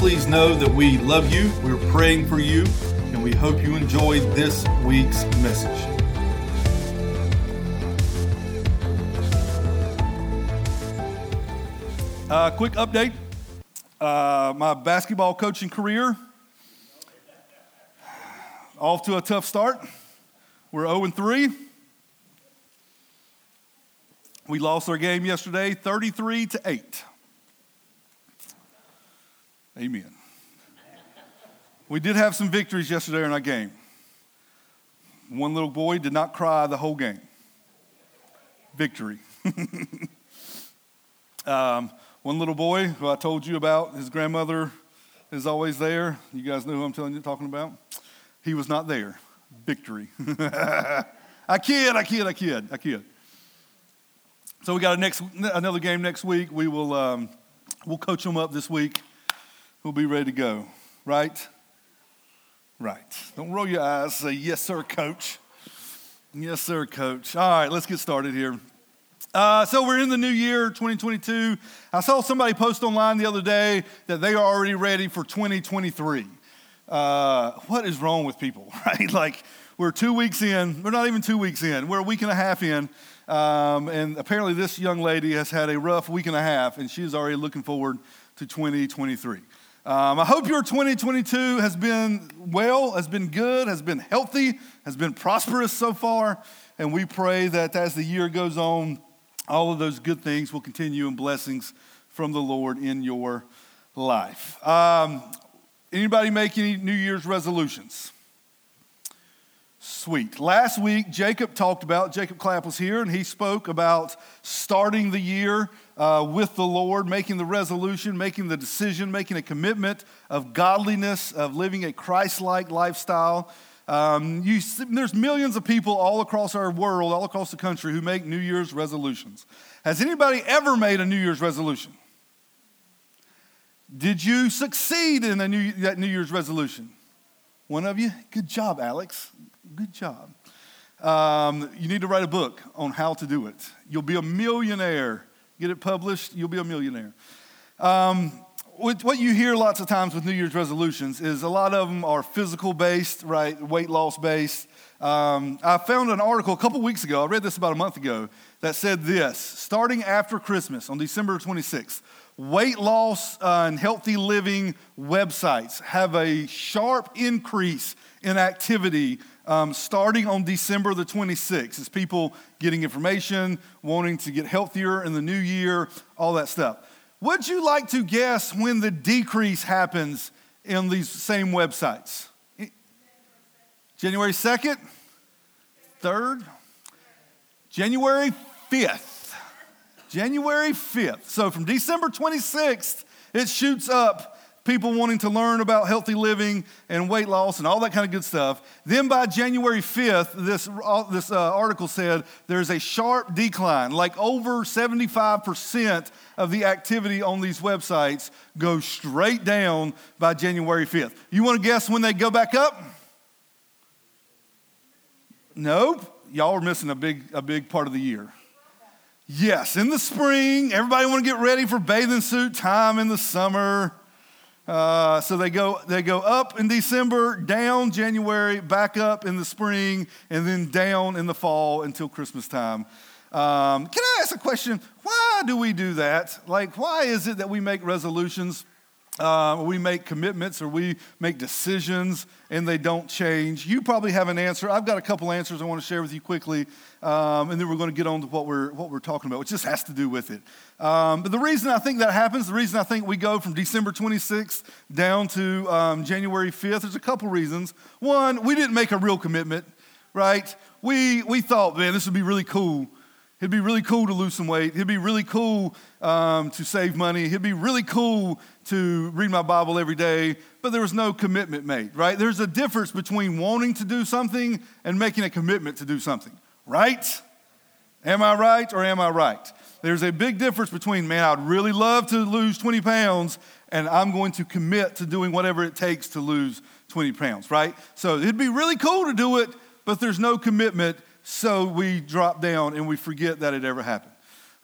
Please know that we love you, we're praying for you, and we hope you enjoyed this week's message. Uh, quick update uh, my basketball coaching career off to a tough start. We're 0 3. We lost our game yesterday 33 to 8. Amen. We did have some victories yesterday in our game. One little boy did not cry the whole game. Victory. um, one little boy who I told you about, his grandmother is always there. You guys know who I'm telling you talking about? He was not there. Victory. I kid, I kid, I kid, I kid. So we got a next another game next week. We will um, we'll coach them up this week who'll be ready to go, right? Right. Don't roll your eyes. Say, yes, sir, coach. Yes, sir, coach. All right, let's get started here. Uh, so we're in the new year, 2022. I saw somebody post online the other day that they are already ready for 2023. Uh, what is wrong with people, right? Like, we're two weeks in, we're not even two weeks in, we're a week and a half in, um, and apparently this young lady has had a rough week and a half, and she's already looking forward to 2023. Um, I hope your 2022 has been well, has been good, has been healthy, has been prosperous so far. And we pray that as the year goes on, all of those good things will continue and blessings from the Lord in your life. Um, anybody make any New Year's resolutions? Sweet. Last week, Jacob talked about, Jacob Clapp was here, and he spoke about starting the year uh, with the Lord, making the resolution, making the decision, making a commitment of godliness, of living a Christ like lifestyle. Um, you, there's millions of people all across our world, all across the country, who make New Year's resolutions. Has anybody ever made a New Year's resolution? Did you succeed in a new, that New Year's resolution? One of you? Good job, Alex. Good job. Um, you need to write a book on how to do it. You'll be a millionaire get it published, you'll be a millionaire. Um, what you hear lots of times with New Year's resolutions is a lot of them are physical based, right? Weight loss based. Um, I found an article a couple weeks ago, I read this about a month ago, that said this starting after Christmas on December 26th, weight loss uh, and healthy living websites have a sharp increase in activity um, starting on December the 26th. It's people getting information, wanting to get healthier in the new year, all that stuff. Would you like to guess when the decrease happens in these same websites? January 2nd? 3rd? January 5th. January 5th. So from December 26th, it shoots up people wanting to learn about healthy living and weight loss and all that kind of good stuff. Then by January 5th, this, uh, this uh, article said there's a sharp decline, like over 75% of the activity on these websites goes straight down by January 5th. You want to guess when they go back up? Nope. Y'all are missing a big, a big part of the year. Yes, in the spring, everybody want to get ready for bathing suit time in the summer. Uh, so they go, they go up in December, down January, back up in the spring, and then down in the fall until Christmas time. Um, can I ask a question? Why do we do that? Like, why is it that we make resolutions uh, we make commitments or we make decisions and they don't change. You probably have an answer. I've got a couple answers I want to share with you quickly, um, and then we're going to get on to what we're, what we're talking about, which just has to do with it. Um, but the reason I think that happens, the reason I think we go from December 26th down to um, January 5th, there's a couple reasons. One, we didn't make a real commitment, right? We, we thought, man, this would be really cool It'd be really cool to lose some weight. It'd be really cool um, to save money. It'd be really cool to read my Bible every day, but there was no commitment made, right? There's a difference between wanting to do something and making a commitment to do something, right? Am I right or am I right? There's a big difference between, man, I'd really love to lose 20 pounds, and I'm going to commit to doing whatever it takes to lose 20 pounds, right? So it'd be really cool to do it, but there's no commitment so we drop down and we forget that it ever happened.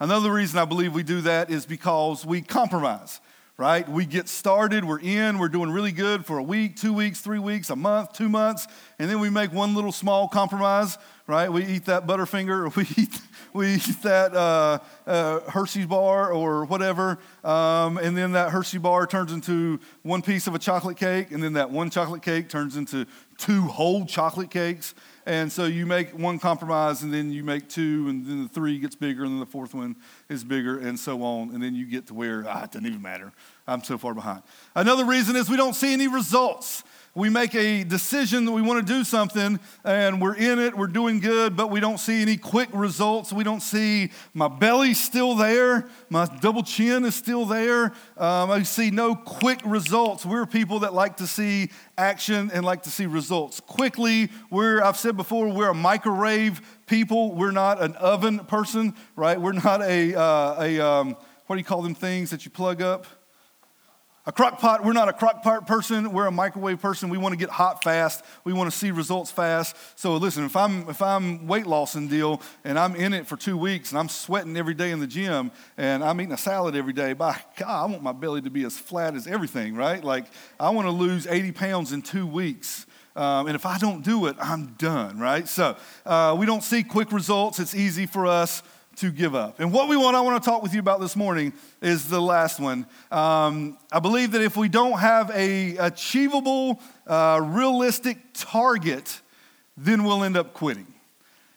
Another reason I believe we do that is because we compromise, right? We get started, we're in, we're doing really good for a week, two weeks, three weeks, a month, two months, and then we make one little small compromise, right? We eat that Butterfinger, we eat, we eat that uh, uh, Hershey's bar or whatever, um, and then that Hershey bar turns into one piece of a chocolate cake, and then that one chocolate cake turns into two whole chocolate cakes. And so you make one compromise, and then you make two, and then the three gets bigger, and then the fourth one is bigger, and so on. And then you get to where, ah, it doesn't even matter. I'm so far behind. Another reason is we don't see any results we make a decision that we want to do something and we're in it, we're doing good, but we don't see any quick results. We don't see my belly's still there, my double chin is still there. Um, I see no quick results. We're people that like to see action and like to see results quickly. We're, I've said before, we're a microwave people. We're not an oven person, right? We're not a, uh, a um, what do you call them things that you plug up? A crock pot, we're not a crock pot person, we're a microwave person. We want to get hot fast. We want to see results fast. So listen, if I'm if I'm weight lossing deal and I'm in it for two weeks and I'm sweating every day in the gym and I'm eating a salad every day, by God, I want my belly to be as flat as everything, right? Like I want to lose 80 pounds in two weeks. Um, and if I don't do it, I'm done, right? So uh, we don't see quick results. It's easy for us to give up. And what we want, I want to talk with you about this morning is the last one. Um, I believe that if we don't have a achievable, uh, realistic target, then we'll end up quitting.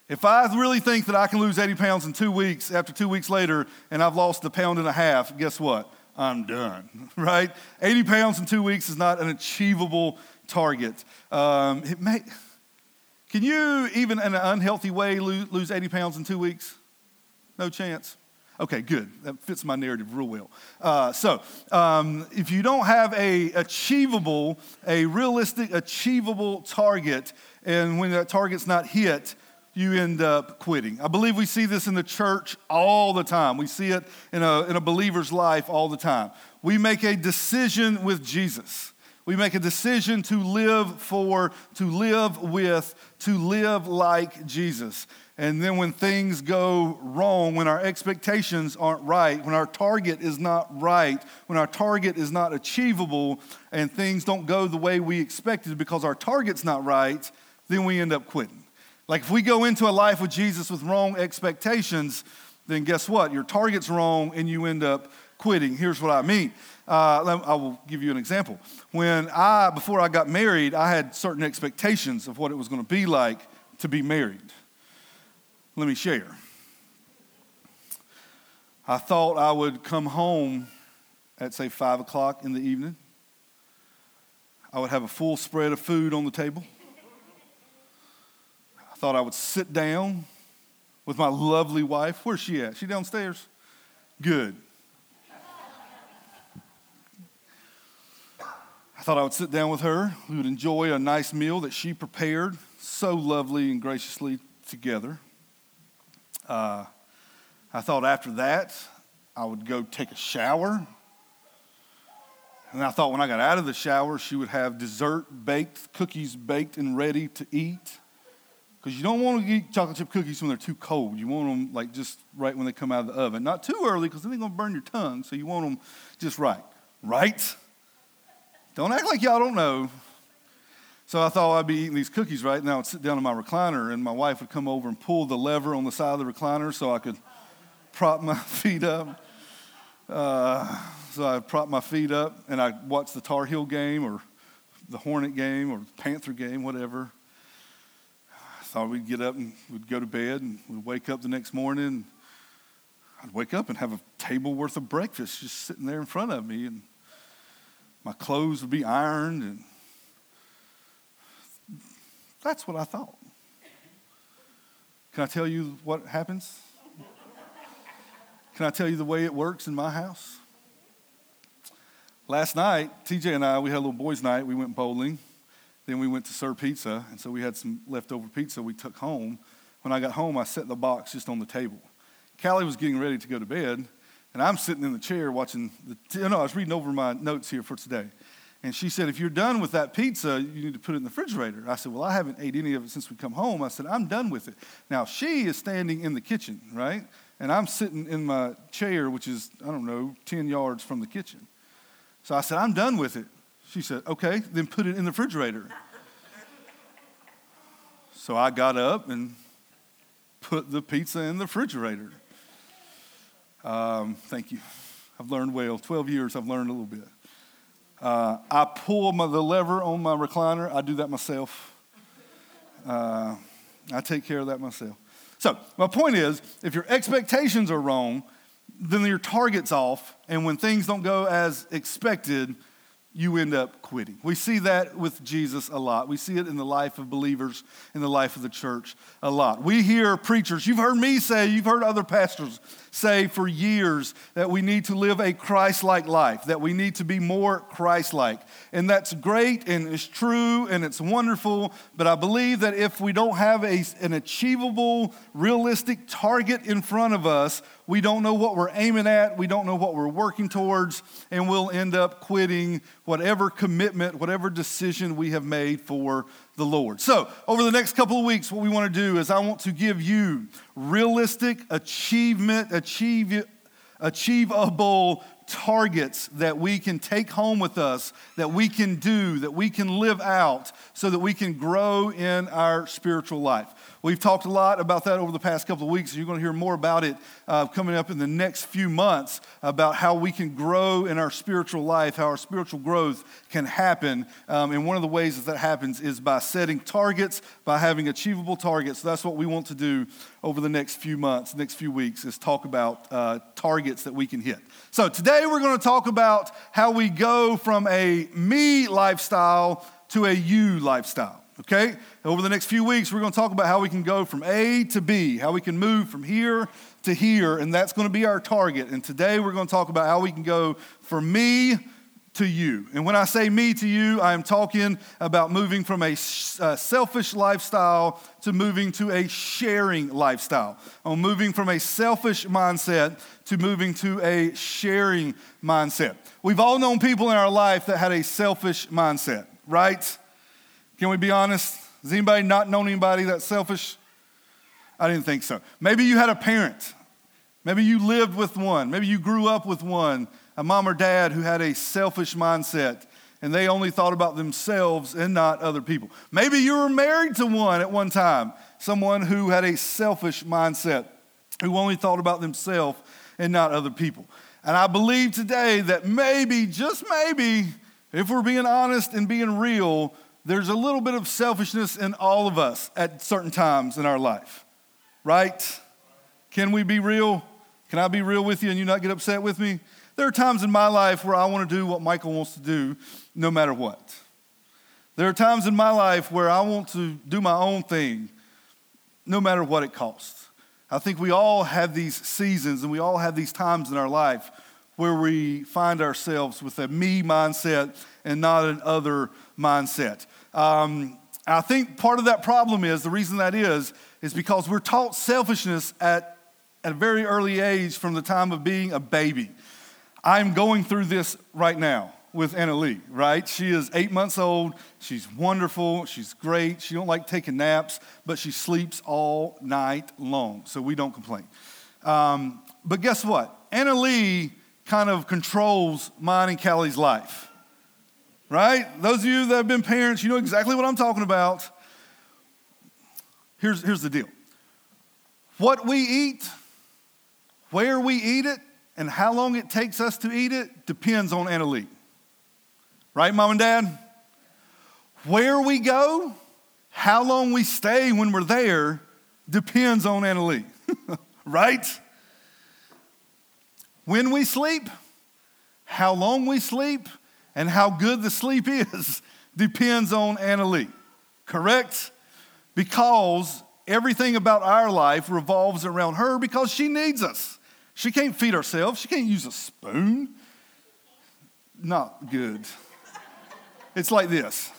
If I really think that I can lose 80 pounds in two weeks, after two weeks later, and I've lost a pound and a half, guess what? I'm done, right? 80 pounds in two weeks is not an achievable target. Um, it may, can you, even in an unhealthy way, lose, lose 80 pounds in two weeks? No chance. Okay, good. That fits my narrative real well. Uh, so, um, if you don't have a achievable, a realistic, achievable target, and when that target's not hit, you end up quitting. I believe we see this in the church all the time. We see it in a, in a believer's life all the time. We make a decision with Jesus. We make a decision to live for, to live with, to live like Jesus. And then when things go wrong, when our expectations aren't right, when our target is not right, when our target is not achievable, and things don't go the way we expected because our target's not right, then we end up quitting. Like if we go into a life with Jesus with wrong expectations, then guess what? Your target's wrong and you end up quitting. Here's what I mean. Uh, I will give you an example. When I, before I got married, I had certain expectations of what it was going to be like to be married. Let me share. I thought I would come home at, say, 5 o'clock in the evening. I would have a full spread of food on the table. I thought I would sit down with my lovely wife. Where's she at? She downstairs? Good. Thought I would sit down with her. We would enjoy a nice meal that she prepared so lovely and graciously together. Uh, I thought after that, I would go take a shower. And I thought when I got out of the shower, she would have dessert baked, cookies baked and ready to eat. Because you don't want to eat chocolate chip cookies when they're too cold. You want them like just right when they come out of the oven. Not too early because then they're going to burn your tongue. So you want them just right. Right? Don't act like y'all don't know. So I thought I'd be eating these cookies right now. I'd sit down in my recliner, and my wife would come over and pull the lever on the side of the recliner so I could prop my feet up. Uh, so I prop my feet up, and I watch the Tar Heel game or the Hornet game or the Panther game, whatever. I thought we'd get up and we'd go to bed, and we'd wake up the next morning. I'd wake up and have a table worth of breakfast just sitting there in front of me, and my clothes would be ironed and that's what I thought. Can I tell you what happens? Can I tell you the way it works in my house? Last night, TJ and I, we had a little boys' night. We went bowling. Then we went to Sir Pizza, and so we had some leftover pizza we took home. When I got home, I set the box just on the table. Callie was getting ready to go to bed, and I'm sitting in the chair watching the. T- no, I was reading over my notes here for today. And she said, if you're done with that pizza, you need to put it in the refrigerator. I said, well, I haven't ate any of it since we come home. I said, I'm done with it. Now, she is standing in the kitchen, right? And I'm sitting in my chair, which is, I don't know, 10 yards from the kitchen. So I said, I'm done with it. She said, okay, then put it in the refrigerator. so I got up and put the pizza in the refrigerator. Um, thank you. I've learned well. 12 years, I've learned a little bit. Uh, I pull my, the lever on my recliner. I do that myself. Uh, I take care of that myself. So, my point is if your expectations are wrong, then your target's off. And when things don't go as expected, you end up quitting. We see that with Jesus a lot. We see it in the life of believers, in the life of the church a lot. We hear preachers, you've heard me say, you've heard other pastors say for years that we need to live a Christ like life, that we need to be more Christ like. And that's great and it's true and it's wonderful. But I believe that if we don't have a, an achievable, realistic target in front of us, we don't know what we're aiming at, we don't know what we're working towards, and we'll end up quitting whatever commitment, whatever decision we have made for the Lord. So, over the next couple of weeks, what we want to do is I want to give you realistic achievement, achieve, achievable targets that we can take home with us, that we can do, that we can live out, so that we can grow in our spiritual life. We've talked a lot about that over the past couple of weeks. You're going to hear more about it uh, coming up in the next few months about how we can grow in our spiritual life, how our spiritual growth can happen. Um, and one of the ways that that happens is by setting targets, by having achievable targets. That's what we want to do over the next few months, next few weeks, is talk about uh, targets that we can hit. So today we're going to talk about how we go from a me lifestyle to a you lifestyle okay? Over the next few weeks, we're going to talk about how we can go from A to B, how we can move from here to here, and that's going to be our target. And today, we're going to talk about how we can go from me to you. And when I say me to you, I am talking about moving from a, uh, selfish lifestyle to moving to a sharing lifestyle. I'm moving from a selfish mindset to moving to a sharing mindset. We've all known people in our life that had a selfish mindset, right? Can we be honest? Has anybody not known anybody that's selfish? I didn't think so. Maybe you had a parent. Maybe you lived with one. Maybe you grew up with one, a mom or dad who had a selfish mindset and they only thought about themselves and not other people. Maybe you were married to one at one time, someone who had a selfish mindset, who only thought about themselves and not other people. And I believe today that maybe, just maybe, if we're being honest and being real, there's a little bit of selfishness in all of us at certain times in our life, right? Can we be real? Can I be real with you and you not get upset with me? There are times in my life where I want to do what Michael wants to do no matter what. There are times in my life where I want to do my own thing no matter what it costs. I think we all have these seasons and we all have these times in our life where we find ourselves with a me mindset and not an other mindset. Um, I think part of that problem is the reason that is, is because we're taught selfishness at, at a very early age from the time of being a baby. I'm going through this right now with Anna Lee, right? She is eight months old. She's wonderful. She's great. She don't like taking naps, but she sleeps all night long, so we don't complain. Um, but guess what? Anna Lee kind of controls mine and Callie's life. Right? Those of you that have been parents, you know exactly what I'm talking about. Here's, here's the deal what we eat, where we eat it, and how long it takes us to eat it depends on Anna Lee. Right, mom and dad? Where we go, how long we stay when we're there depends on Anna Lee. right? when we sleep, how long we sleep, and how good the sleep is depends on Anna Lee. Correct? Because everything about our life revolves around her because she needs us. She can't feed herself. She can't use a spoon. Not good. It's like this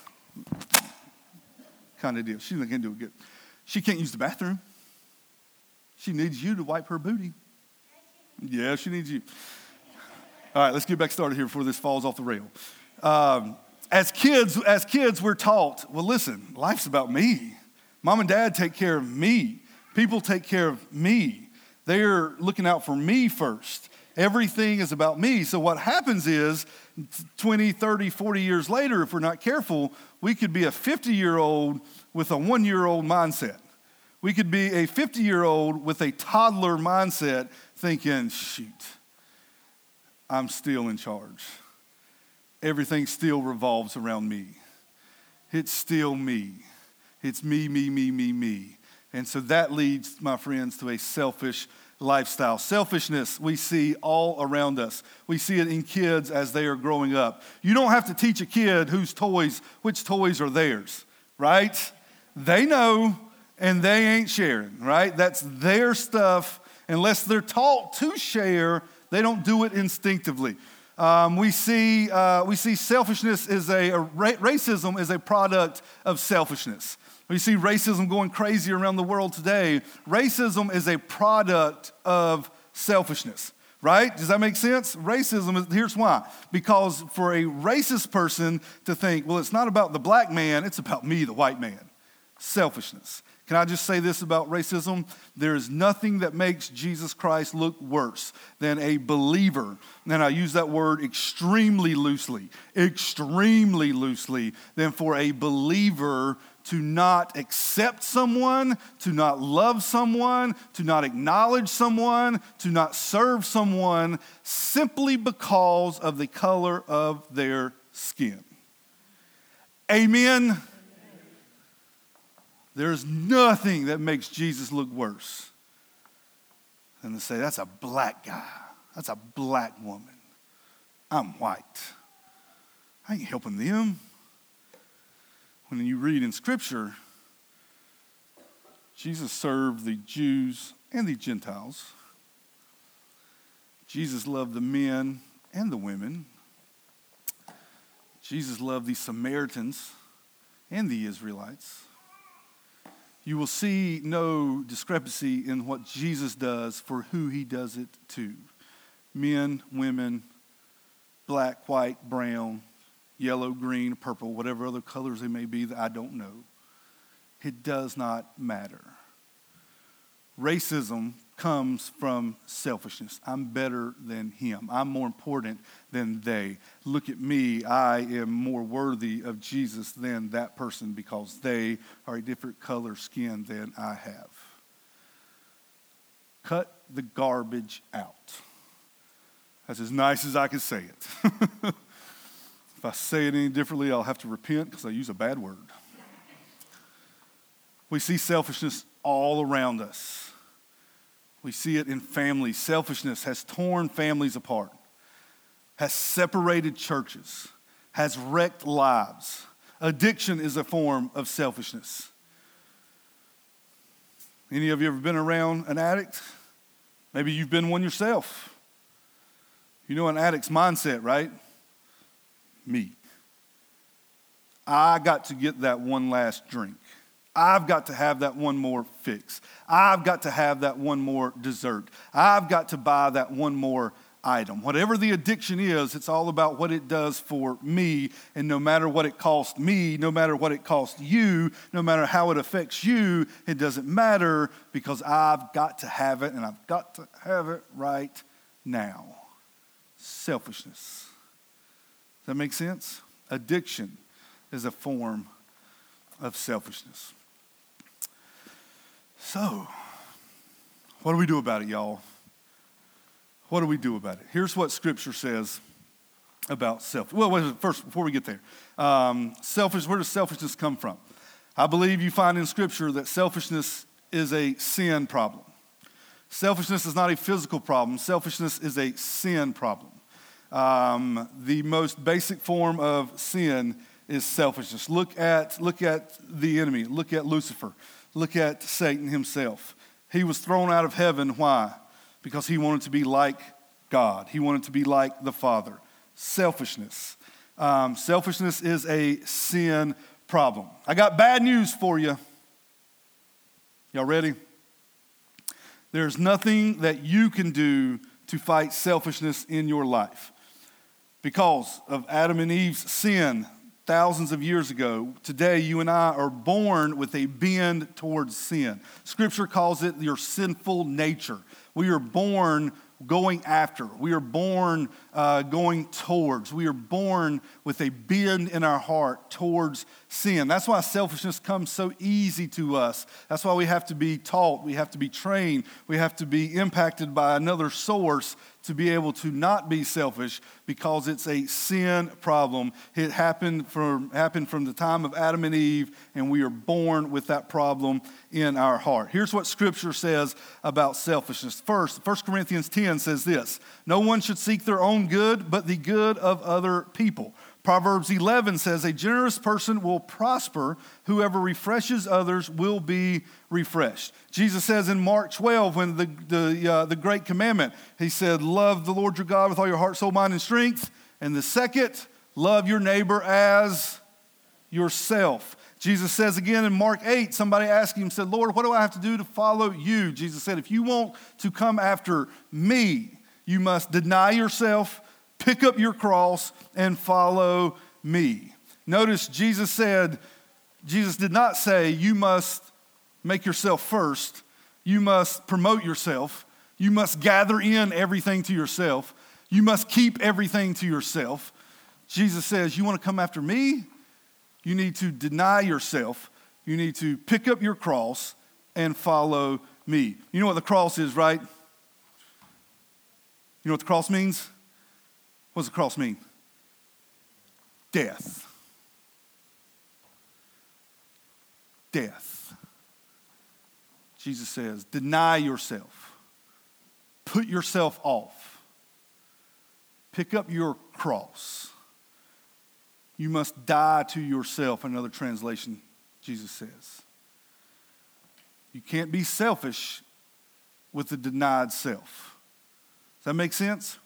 kind of deal. She can't do it good. She can't use the bathroom. She needs you to wipe her booty. Yeah, she needs you. All right, let's get back started here before this falls off the rail. Um, as kids, as kids, we're taught, well, listen, life's about me. Mom and dad take care of me. People take care of me. They're looking out for me first. Everything is about me. So what happens is 20, 30, 40 years later, if we're not careful, we could be a 50 year old with a one year old mindset. We could be a 50 year old with a toddler mindset thinking, shoot, I'm still in charge. Everything still revolves around me. It's still me. It's me, me, me, me, me. And so that leads, my friends, to a selfish lifestyle. Selfishness we see all around us. We see it in kids as they are growing up. You don't have to teach a kid whose toys, which toys are theirs, right? They know and they ain't sharing, right? That's their stuff. Unless they're taught to share, they don't do it instinctively. Um, we, see, uh, we see selfishness is a, a, racism is a product of selfishness. We see racism going crazy around the world today. Racism is a product of selfishness, right? Does that make sense? Racism is, here's why. Because for a racist person to think, well, it's not about the black man, it's about me, the white man. Selfishness. Can I just say this about racism? There is nothing that makes Jesus Christ look worse than a believer, and I use that word extremely loosely, extremely loosely, than for a believer to not accept someone, to not love someone, to not acknowledge someone, to not serve someone simply because of the color of their skin. Amen. There's nothing that makes Jesus look worse than to say, that's a black guy. That's a black woman. I'm white. I ain't helping them. When you read in Scripture, Jesus served the Jews and the Gentiles. Jesus loved the men and the women. Jesus loved the Samaritans and the Israelites you will see no discrepancy in what Jesus does for who he does it to men, women, black, white, brown, yellow, green, purple, whatever other colors they may be that I don't know. It does not matter. Racism comes from selfishness. I'm better than him. I'm more important than they. Look at me. I am more worthy of Jesus than that person because they are a different color skin than I have. Cut the garbage out. That's as nice as I can say it. if I say it any differently, I'll have to repent because I use a bad word. We see selfishness all around us. We see it in families. Selfishness has torn families apart, has separated churches, has wrecked lives. Addiction is a form of selfishness. Any of you ever been around an addict? Maybe you've been one yourself. You know an addict's mindset, right? Me. I got to get that one last drink. I've got to have that one more fix. I've got to have that one more dessert. I've got to buy that one more item. Whatever the addiction is, it's all about what it does for me. And no matter what it costs me, no matter what it costs you, no matter how it affects you, it doesn't matter because I've got to have it and I've got to have it right now. Selfishness. Does that make sense? Addiction is a form of selfishness. So, what do we do about it, y'all? What do we do about it? Here's what Scripture says about self. Well, first, before we get there, um, selfish. Where does selfishness come from? I believe you find in Scripture that selfishness is a sin problem. Selfishness is not a physical problem. Selfishness is a sin problem. Um, the most basic form of sin is selfishness. Look at, look at the enemy. Look at Lucifer. Look at Satan himself. He was thrown out of heaven. Why? because he wanted to be like God. He wanted to be like the Father. Selfishness. Um, selfishness is a sin problem. I got bad news for you. Y'all ready? There's nothing that you can do to fight selfishness in your life. Because of Adam and Eve's sin thousands of years ago, today you and I are born with a bend towards sin. Scripture calls it your sinful nature. We are born going after. We are born uh, going towards. We are born with a bend in our heart towards sin. That's why selfishness comes so easy to us. That's why we have to be taught, we have to be trained, we have to be impacted by another source to be able to not be selfish because it's a sin problem. It happened from, happened from the time of Adam and Eve, and we are born with that problem in our heart. Here's what Scripture says about selfishness. First, 1 Corinthians 10 says this No one should seek their own good, but the good of other people. Proverbs 11 says, A generous person will prosper. Whoever refreshes others will be refreshed. Jesus says in Mark 12, when the, the, uh, the great commandment, he said, Love the Lord your God with all your heart, soul, mind, and strength. And the second, love your neighbor as yourself. Jesus says again in Mark 8, somebody asked him, said, Lord, what do I have to do to follow you? Jesus said, If you want to come after me, you must deny yourself pick up your cross and follow me. Notice Jesus said, Jesus did not say, you must make yourself first, you must promote yourself, you must gather in everything to yourself, you must keep everything to yourself. Jesus says, You want to come after me? You need to deny yourself. You need to pick up your cross and follow me. You know what the cross is, right? You know what the cross means? What does the cross mean? Death. Death. Jesus says, deny yourself, put yourself off, pick up your cross. You must die to yourself, another translation, Jesus says. You can't be selfish with the denied self. Does that make sense?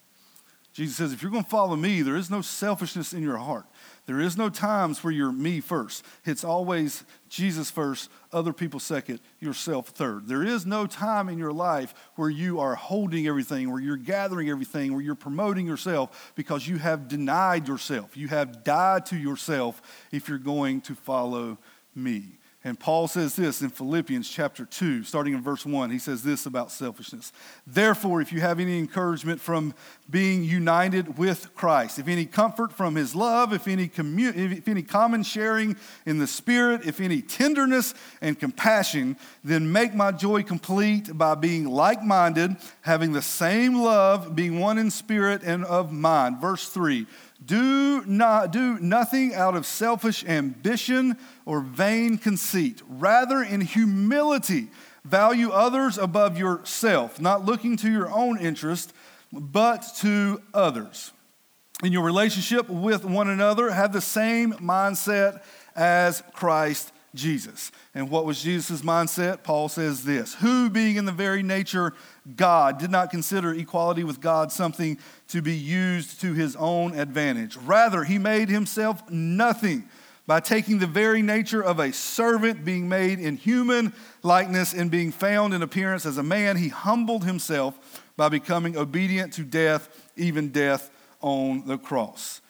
Jesus says, if you're going to follow me, there is no selfishness in your heart. There is no times where you're me first. It's always Jesus first, other people second, yourself third. There is no time in your life where you are holding everything, where you're gathering everything, where you're promoting yourself because you have denied yourself. You have died to yourself if you're going to follow me. And Paul says this in Philippians chapter 2, starting in verse 1. He says this about selfishness. Therefore, if you have any encouragement from being united with Christ, if any comfort from his love, if any, commu- if any common sharing in the Spirit, if any tenderness and compassion, then make my joy complete by being like minded, having the same love, being one in spirit and of mind. Verse 3 do not do nothing out of selfish ambition or vain conceit. Rather, in humility, value others above yourself, not looking to your own interest, but to others. In your relationship with one another, have the same mindset as Christ Jesus. And what was Jesus' mindset? Paul says this Who, being in the very nature God, did not consider equality with God something to be used to his own advantage. Rather, he made himself nothing by taking the very nature of a servant, being made in human likeness, and being found in appearance as a man. He humbled himself by becoming obedient to death, even death on the cross.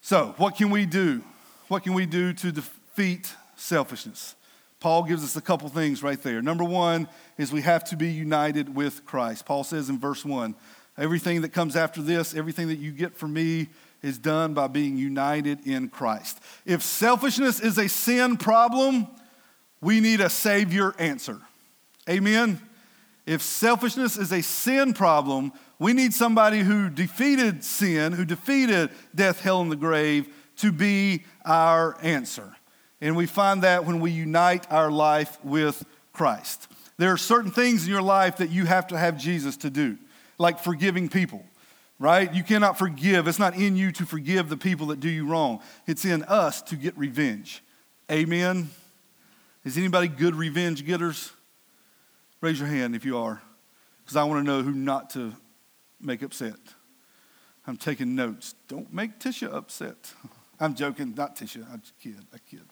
So, what can we do? What can we do to defeat selfishness. Paul gives us a couple things right there. Number one is we have to be united with Christ. Paul says in verse one, everything that comes after this, everything that you get from me, is done by being united in Christ. If selfishness is a sin problem, we need a Savior answer. Amen? If selfishness is a sin problem, we need somebody who defeated sin, who defeated death, hell, and the grave to be our answer. And we find that when we unite our life with Christ. There are certain things in your life that you have to have Jesus to do, like forgiving people, right? You cannot forgive. It's not in you to forgive the people that do you wrong, it's in us to get revenge. Amen? Is anybody good revenge getters? Raise your hand if you are. because I want to know who not to make upset. I'm taking notes. Don't make Tisha upset. I'm joking, not Tisha. I'm kid. I kid.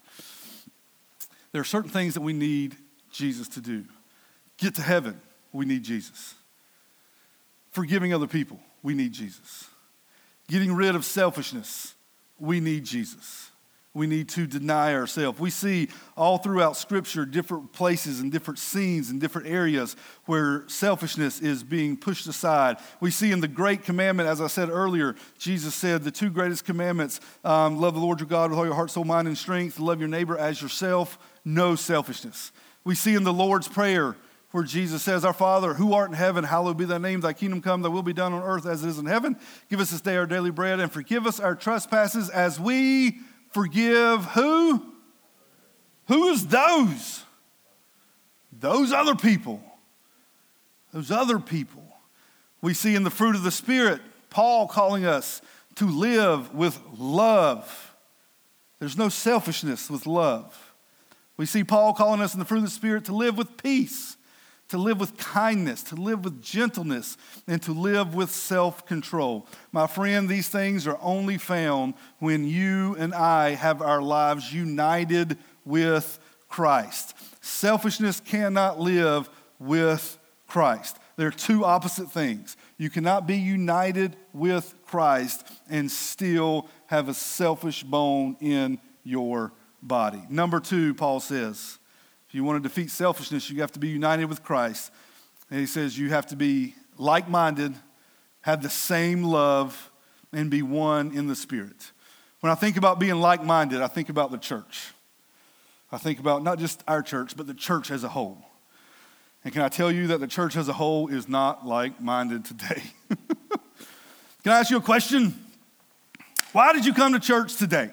There are certain things that we need Jesus to do. Get to heaven, we need Jesus. Forgiving other people, we need Jesus. Getting rid of selfishness, we need Jesus. We need to deny ourselves. We see all throughout Scripture different places and different scenes and different areas where selfishness is being pushed aside. We see in the Great Commandment, as I said earlier, Jesus said the two greatest commandments um, love the Lord your God with all your heart, soul, mind, and strength, love your neighbor as yourself, no selfishness. We see in the Lord's Prayer, where Jesus says, Our Father, who art in heaven, hallowed be thy name, thy kingdom come, thy will be done on earth as it is in heaven. Give us this day our daily bread, and forgive us our trespasses as we forgive who? Who's those? Those other people. Those other people. We see in the fruit of the Spirit, Paul calling us to live with love. There's no selfishness with love. We see Paul calling us in the fruit of the Spirit to live with peace to live with kindness, to live with gentleness, and to live with self control. My friend, these things are only found when you and I have our lives united with Christ. Selfishness cannot live with Christ. They're two opposite things. You cannot be united with Christ and still have a selfish bone in your body. Number two, Paul says, if you want to defeat selfishness, you have to be united with Christ. And he says you have to be like minded, have the same love, and be one in the Spirit. When I think about being like minded, I think about the church. I think about not just our church, but the church as a whole. And can I tell you that the church as a whole is not like minded today? can I ask you a question? Why did you come to church today?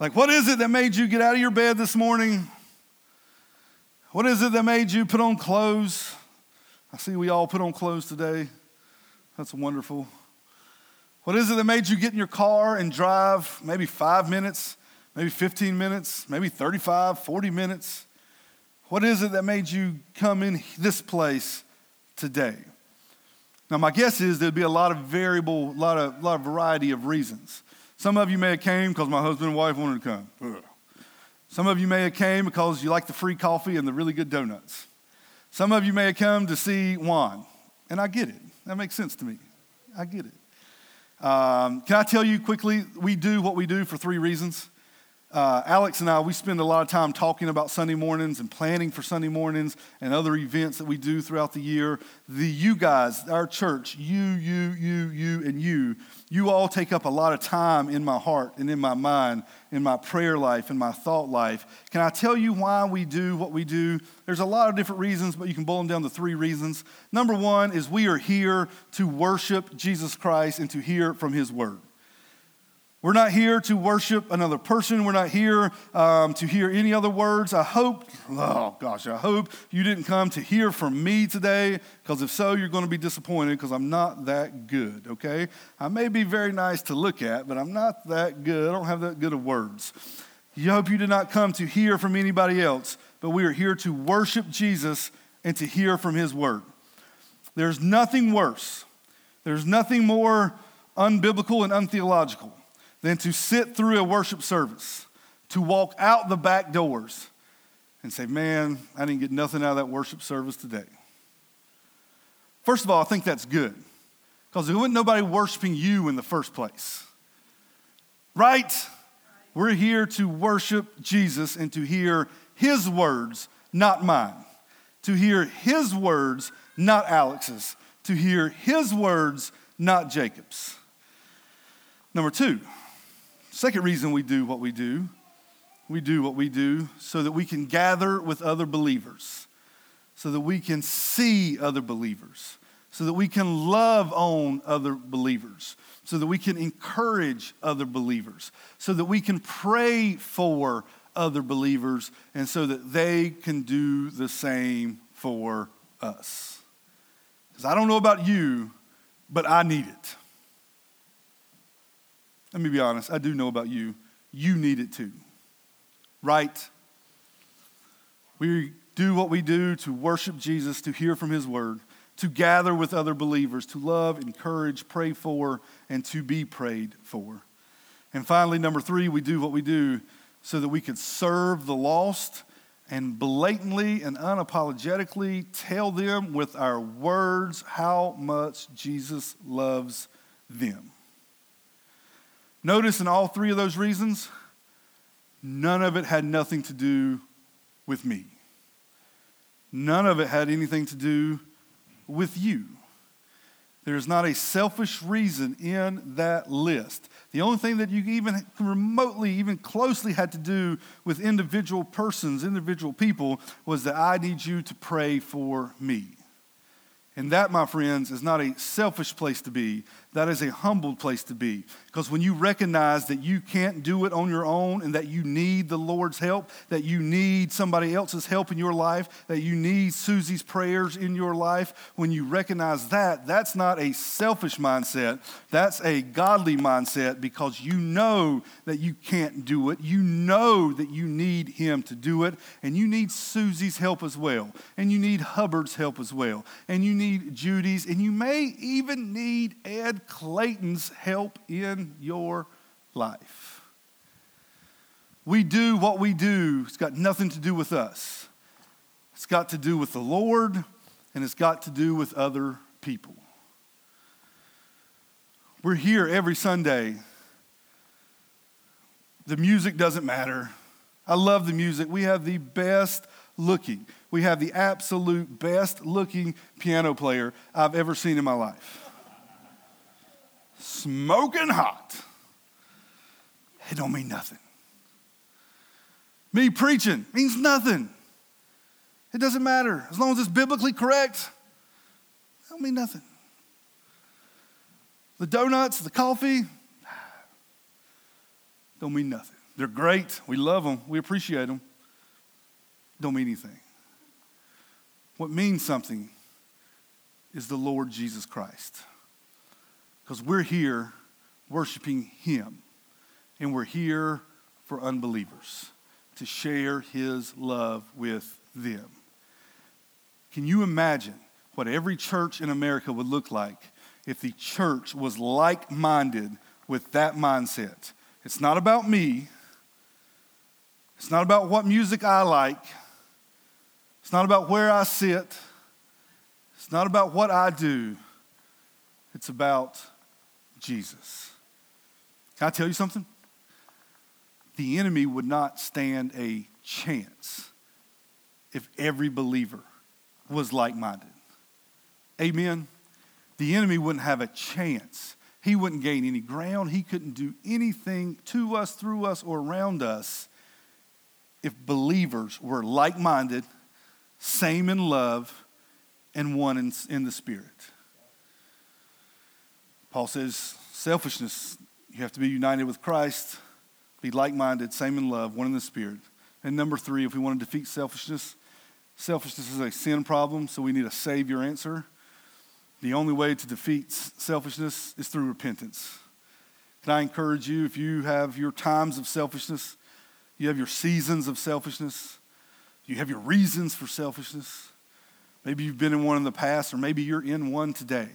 Like, what is it that made you get out of your bed this morning? What is it that made you put on clothes? I see we all put on clothes today. That's wonderful. What is it that made you get in your car and drive maybe five minutes, maybe 15 minutes, maybe 35, 40 minutes? What is it that made you come in this place today? Now, my guess is there'd be a lot of variable, a lot of, lot of variety of reasons. Some of you may have came because my husband and wife wanted to come. Some of you may have came because you like the free coffee and the really good donuts. Some of you may have come to see Juan, and I get it. That makes sense to me. I get it. Um, can I tell you quickly? We do what we do for three reasons. Uh, Alex and I, we spend a lot of time talking about Sunday mornings and planning for Sunday mornings and other events that we do throughout the year. The you guys, our church, you, you, you, you, and you, you all take up a lot of time in my heart and in my mind, in my prayer life, in my thought life. Can I tell you why we do what we do? There's a lot of different reasons, but you can boil them down to three reasons. Number one is we are here to worship Jesus Christ and to hear from his word. We're not here to worship another person. We're not here um, to hear any other words. I hope, oh gosh, I hope you didn't come to hear from me today, because if so, you're going to be disappointed because I'm not that good, okay? I may be very nice to look at, but I'm not that good. I don't have that good of words. You hope you did not come to hear from anybody else, but we are here to worship Jesus and to hear from his word. There's nothing worse, there's nothing more unbiblical and untheological than to sit through a worship service, to walk out the back doors and say, Man, I didn't get nothing out of that worship service today. First of all, I think that's good because there wasn't nobody worshiping you in the first place. Right? We're here to worship Jesus and to hear his words, not mine. To hear his words, not Alex's. To hear his words, not Jacob's. Number two, Second reason we do what we do, we do what we do so that we can gather with other believers, so that we can see other believers, so that we can love on other believers, so that we can encourage other believers, so that we can pray for other believers, and so that they can do the same for us. Because I don't know about you, but I need it. Let me be honest, I do know about you. You need it too. Right? We do what we do to worship Jesus, to hear from his word, to gather with other believers, to love, encourage, pray for, and to be prayed for. And finally, number three, we do what we do so that we can serve the lost and blatantly and unapologetically tell them with our words how much Jesus loves them. Notice in all three of those reasons, none of it had nothing to do with me. None of it had anything to do with you. There's not a selfish reason in that list. The only thing that you even remotely, even closely had to do with individual persons, individual people, was that I need you to pray for me. And that, my friends, is not a selfish place to be. That is a humbled place to be. Because when you recognize that you can't do it on your own and that you need the Lord's help, that you need somebody else's help in your life, that you need Susie's prayers in your life, when you recognize that, that's not a selfish mindset. That's a godly mindset because you know that you can't do it. You know that you need Him to do it. And you need Susie's help as well. And you need Hubbard's help as well. And you need Judy's. And you may even need Ed Clayton's help in your life. We do what we do, it's got nothing to do with us. It's got to do with the Lord, and it's got to do with other people. We're here every Sunday. The music doesn't matter. I love the music. We have the best looking, we have the absolute best looking piano player I've ever seen in my life smoking hot. It don't mean nothing. Me preaching means nothing. It doesn't matter. As long as it's biblically correct, it don't mean nothing. The donuts, the coffee, don't mean nothing. They're great. We love them. We appreciate them. Don't mean anything. What means something is the Lord Jesus Christ because we're here worshiping Him. And we're here for unbelievers to share His love with them. Can you imagine what every church in America would look like if the church was like minded with that mindset? It's not about me. It's not about what music I like. It's not about where I sit. It's not about what I do. It's about Jesus. Can I tell you something? The enemy would not stand a chance if every believer was like minded. Amen? The enemy wouldn't have a chance. He wouldn't gain any ground. He couldn't do anything to us, through us, or around us if believers were like minded, same in love, and one in, in the Spirit. Paul says, selfishness, you have to be united with Christ, be like minded, same in love, one in the Spirit. And number three, if we want to defeat selfishness, selfishness is a sin problem, so we need a Savior answer. The only way to defeat selfishness is through repentance. Can I encourage you, if you have your times of selfishness, you have your seasons of selfishness, you have your reasons for selfishness, maybe you've been in one in the past, or maybe you're in one today.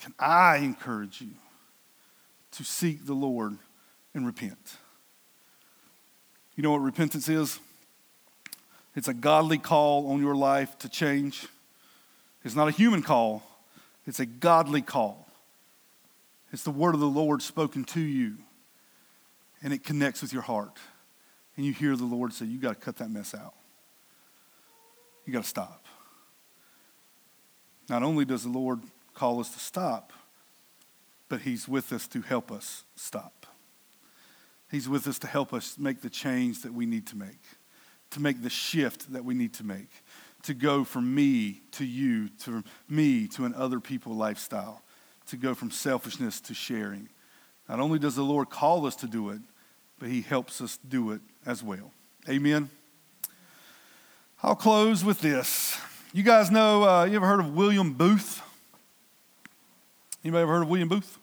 Can I encourage you to seek the Lord and repent? You know what repentance is? It's a godly call on your life to change. It's not a human call, it's a godly call. It's the word of the Lord spoken to you, and it connects with your heart. And you hear the Lord say, You got to cut that mess out. You got to stop. Not only does the Lord call us to stop, but He's with us to help us stop. He's with us to help us make the change that we need to make, to make the shift that we need to make, to go from me to you, to me to an other people lifestyle, to go from selfishness to sharing. Not only does the Lord call us to do it, but He helps us do it as well. Amen. I'll close with this. You guys know, uh, you ever heard of William Booth? Anybody ever heard of William Booth?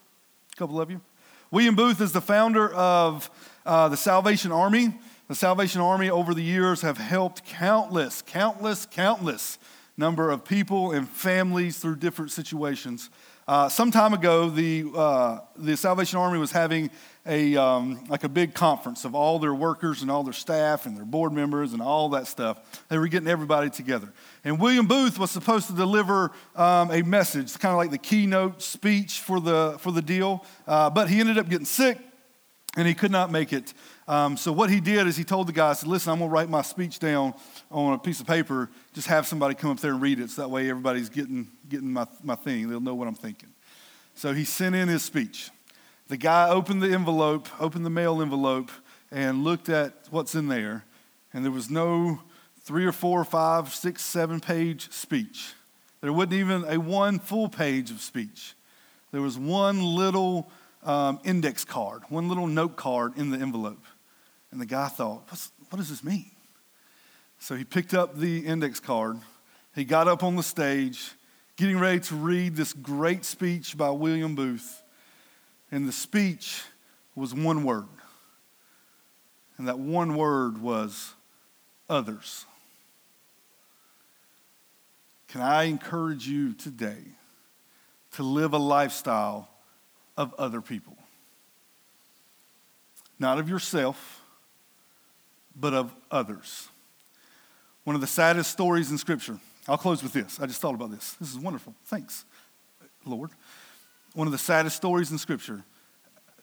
A couple of you. William Booth is the founder of uh, the Salvation Army. The Salvation Army over the years have helped countless, countless, countless number of people and families through different situations. Uh, some time ago, the, uh, the Salvation Army was having a, um, like a big conference of all their workers and all their staff and their board members and all that stuff. They were getting everybody together. And William Booth was supposed to deliver um, a message, kind of like the keynote speech for the, for the deal, uh, but he ended up getting sick and he could not make it. Um, so what he did is he told the guys, listen, I'm going to write my speech down on a piece of paper. Just have somebody come up there and read it so that way everybody's getting, getting my, my thing. They'll know what I'm thinking. So he sent in his speech. The guy opened the envelope, opened the mail envelope, and looked at what's in there. And there was no three or four, five, six, seven page speech. There wasn't even a one full page of speech. There was one little um, index card, one little note card in the envelope. And the guy thought, what does this mean? So he picked up the index card. He got up on the stage, getting ready to read this great speech by William Booth. And the speech was one word. And that one word was others. Can I encourage you today to live a lifestyle of other people? Not of yourself, but of others. One of the saddest stories in Scripture. I'll close with this. I just thought about this. This is wonderful. Thanks, Lord. One of the saddest stories in Scripture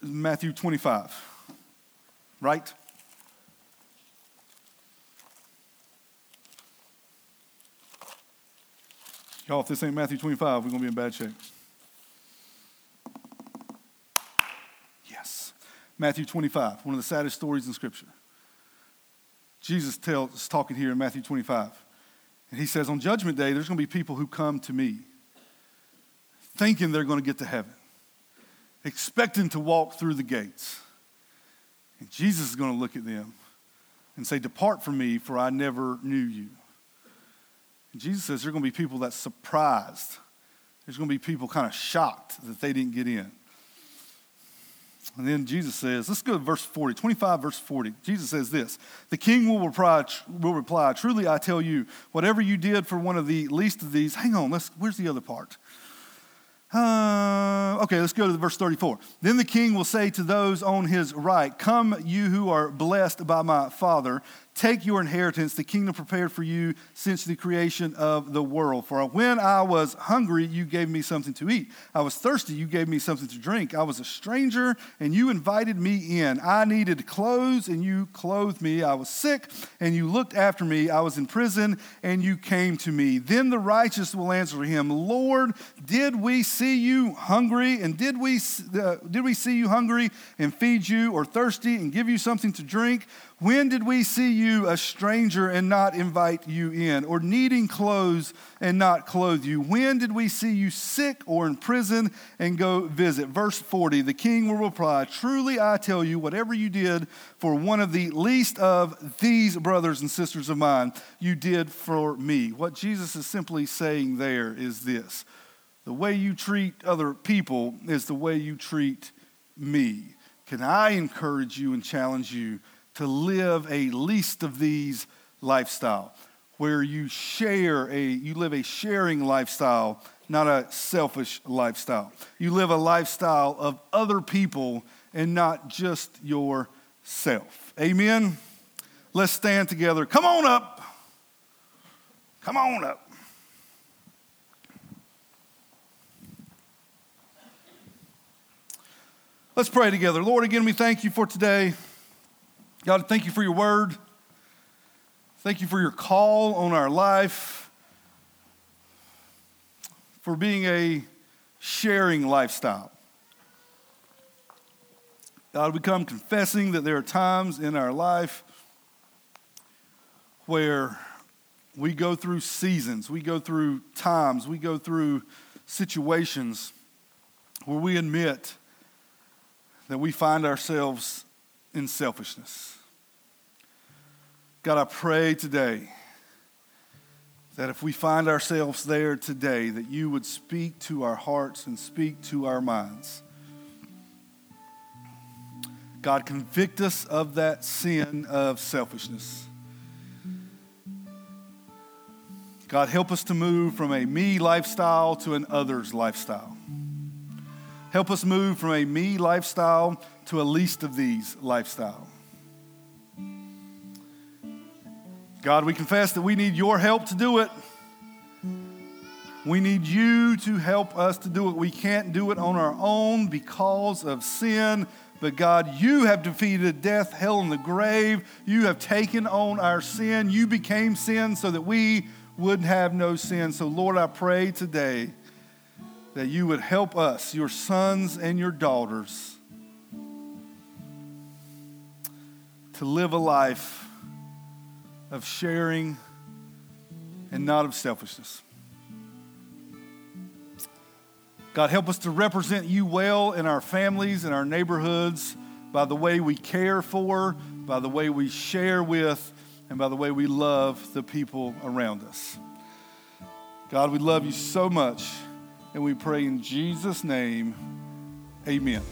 Matthew 25, right? Y'all, if this ain't Matthew 25, we're going to be in bad shape. Yes. Matthew 25, one of the saddest stories in Scripture. Jesus tells, is talking here in Matthew 25. And he says, On Judgment Day, there's going to be people who come to me thinking they're going to get to heaven, expecting to walk through the gates. And Jesus is going to look at them and say, Depart from me, for I never knew you. And Jesus says there are going to be people that surprised. There's going to be people kind of shocked that they didn't get in. And then Jesus says, let's go to verse 40, 25 verse 40. Jesus says this The king will reply, will reply, Truly I tell you, whatever you did for one of the least of these, hang on, let's, where's the other part? Uh, okay, let's go to verse 34. Then the king will say to those on his right, Come, you who are blessed by my Father, Take your inheritance, the kingdom prepared for you since the creation of the world. For when I was hungry, you gave me something to eat. I was thirsty, you gave me something to drink. I was a stranger, and you invited me in. I needed clothes, and you clothed me. I was sick, and you looked after me. I was in prison, and you came to me. Then the righteous will answer him, Lord, did we see you hungry, and did we, uh, did we see you hungry and feed you, or thirsty and give you something to drink? When did we see you a stranger and not invite you in, or needing clothes and not clothe you? When did we see you sick or in prison and go visit? Verse 40 The king will reply, Truly I tell you, whatever you did for one of the least of these brothers and sisters of mine, you did for me. What Jesus is simply saying there is this the way you treat other people is the way you treat me. Can I encourage you and challenge you? To live a least of these lifestyle where you share a you live a sharing lifestyle not a selfish lifestyle. You live a lifestyle of other people and not just yourself. Amen? Let's stand together. Come on up. Come on up. Let's pray together. Lord again we thank you for today God, thank you for your word. Thank you for your call on our life, for being a sharing lifestyle. God, we come confessing that there are times in our life where we go through seasons, we go through times, we go through situations where we admit that we find ourselves in selfishness. God, I pray today that if we find ourselves there today, that you would speak to our hearts and speak to our minds. God, convict us of that sin of selfishness. God, help us to move from a me lifestyle to an others lifestyle. Help us move from a me lifestyle to a least of these lifestyle. God, we confess that we need your help to do it. We need you to help us to do it. We can't do it on our own because of sin. But God, you have defeated death, hell, and the grave. You have taken on our sin. You became sin so that we would have no sin. So, Lord, I pray today that you would help us, your sons and your daughters, to live a life of sharing and not of selfishness. God, help us to represent you well in our families and our neighborhoods by the way we care for, by the way we share with, and by the way we love the people around us. God, we love you so much, and we pray in Jesus' name, amen.